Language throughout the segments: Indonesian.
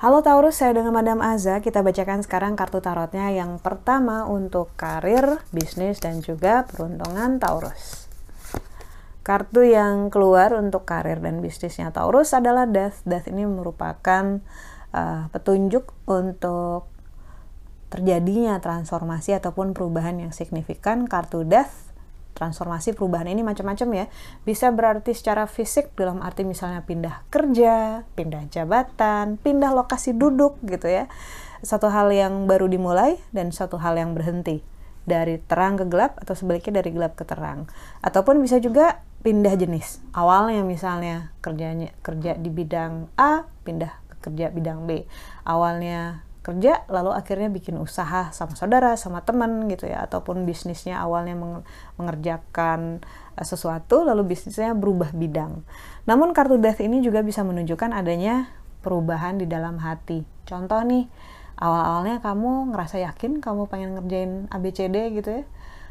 Halo Taurus, saya dengan Madam Aza. Kita bacakan sekarang kartu tarotnya yang pertama untuk karir, bisnis, dan juga peruntungan Taurus. Kartu yang keluar untuk karir dan bisnisnya Taurus adalah Death. Death ini merupakan uh, petunjuk untuk terjadinya transformasi ataupun perubahan yang signifikan. Kartu Death transformasi perubahan ini macam-macam ya. Bisa berarti secara fisik dalam arti misalnya pindah kerja, pindah jabatan, pindah lokasi duduk gitu ya. Satu hal yang baru dimulai dan satu hal yang berhenti. Dari terang ke gelap atau sebaliknya dari gelap ke terang. Ataupun bisa juga pindah jenis. Awalnya misalnya kerjanya kerja di bidang A, pindah ke kerja bidang B. Awalnya kerja lalu akhirnya bikin usaha sama saudara sama teman gitu ya. Ataupun bisnisnya awalnya mengerjakan uh, sesuatu lalu bisnisnya berubah bidang. Namun kartu death ini juga bisa menunjukkan adanya perubahan di dalam hati. Contoh nih awal-awalnya kamu ngerasa yakin kamu pengen ngerjain ABCD gitu ya.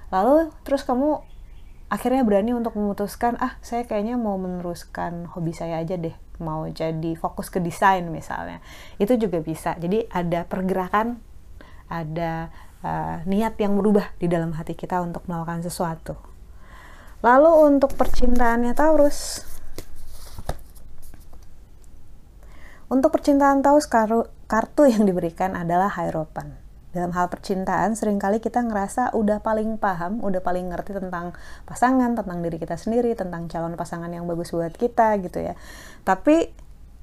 Lalu terus kamu akhirnya berani untuk memutuskan ah saya kayaknya mau meneruskan hobi saya aja deh mau jadi fokus ke desain misalnya. Itu juga bisa. Jadi ada pergerakan ada uh, niat yang berubah di dalam hati kita untuk melakukan sesuatu. Lalu untuk percintaannya Taurus. Untuk percintaan Taurus kartu yang diberikan adalah Hierophant dalam hal percintaan sering kali kita ngerasa udah paling paham, udah paling ngerti tentang pasangan, tentang diri kita sendiri, tentang calon pasangan yang bagus buat kita gitu ya. Tapi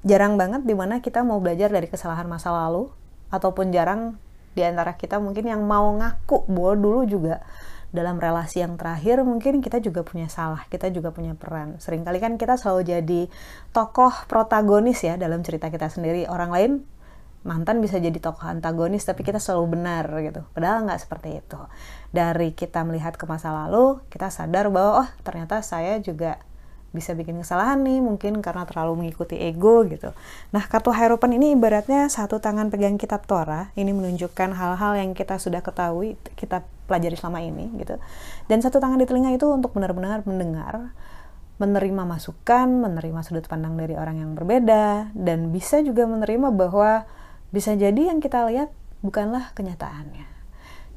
jarang banget di mana kita mau belajar dari kesalahan masa lalu ataupun jarang di antara kita mungkin yang mau ngaku bahwa dulu juga dalam relasi yang terakhir mungkin kita juga punya salah, kita juga punya peran. Seringkali kan kita selalu jadi tokoh protagonis ya dalam cerita kita sendiri. Orang lain mantan bisa jadi tokoh antagonis tapi kita selalu benar gitu. Padahal nggak seperti itu. Dari kita melihat ke masa lalu kita sadar bahwa oh ternyata saya juga bisa bikin kesalahan nih mungkin karena terlalu mengikuti ego gitu. Nah kartu Hierophant ini ibaratnya satu tangan pegang kitab Torah. Ini menunjukkan hal-hal yang kita sudah ketahui kita pelajari selama ini gitu. Dan satu tangan di telinga itu untuk benar-benar mendengar menerima masukan, menerima sudut pandang dari orang yang berbeda, dan bisa juga menerima bahwa bisa jadi yang kita lihat bukanlah kenyataannya.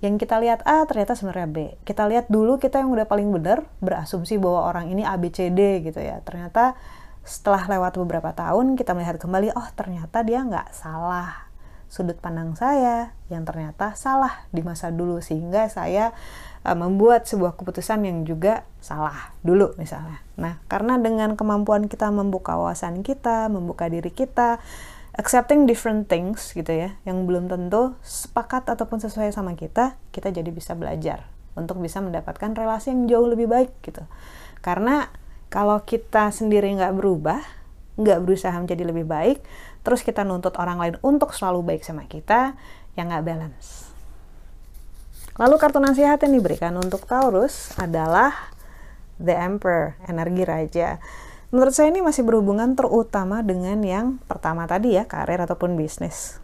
Yang kita lihat A ternyata sebenarnya B. Kita lihat dulu kita yang udah paling benar berasumsi bahwa orang ini A B C D gitu ya. Ternyata setelah lewat beberapa tahun kita melihat kembali oh ternyata dia nggak salah sudut pandang saya yang ternyata salah di masa dulu sehingga saya uh, membuat sebuah keputusan yang juga salah dulu misalnya. Nah, karena dengan kemampuan kita membuka wawasan kita, membuka diri kita, accepting different things gitu ya yang belum tentu sepakat ataupun sesuai sama kita kita jadi bisa belajar untuk bisa mendapatkan relasi yang jauh lebih baik gitu. Karena kalau kita sendiri nggak berubah nggak berusaha menjadi lebih baik terus kita nuntut orang lain untuk selalu baik sama kita yang nggak balance. Lalu kartu nasihat yang diberikan untuk Taurus adalah The Emperor energi raja Menurut saya ini masih berhubungan terutama dengan yang pertama tadi ya, karir ataupun bisnis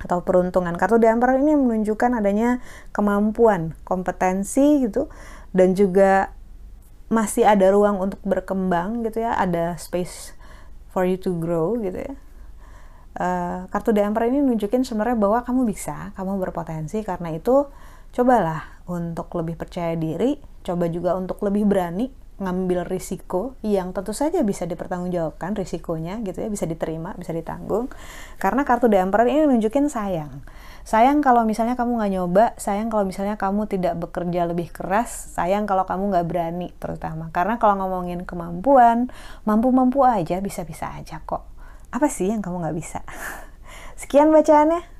atau peruntungan. Kartu The Emperor ini menunjukkan adanya kemampuan, kompetensi gitu dan juga masih ada ruang untuk berkembang gitu ya, ada space for you to grow gitu ya. Uh, kartu The Emperor ini nunjukin sebenarnya bahwa kamu bisa, kamu berpotensi karena itu cobalah untuk lebih percaya diri, coba juga untuk lebih berani ngambil risiko yang tentu saja bisa dipertanggungjawabkan risikonya gitu ya bisa diterima bisa ditanggung. Karena kartu The Emperor ini nunjukin sayang. Sayang kalau misalnya kamu nggak nyoba sayang kalau misalnya kamu tidak bekerja lebih keras sayang kalau kamu nggak berani terutama. Karena kalau ngomongin kemampuan mampu-mampu aja bisa-bisa aja kok. Apa sih yang kamu nggak bisa? Sekian bacaannya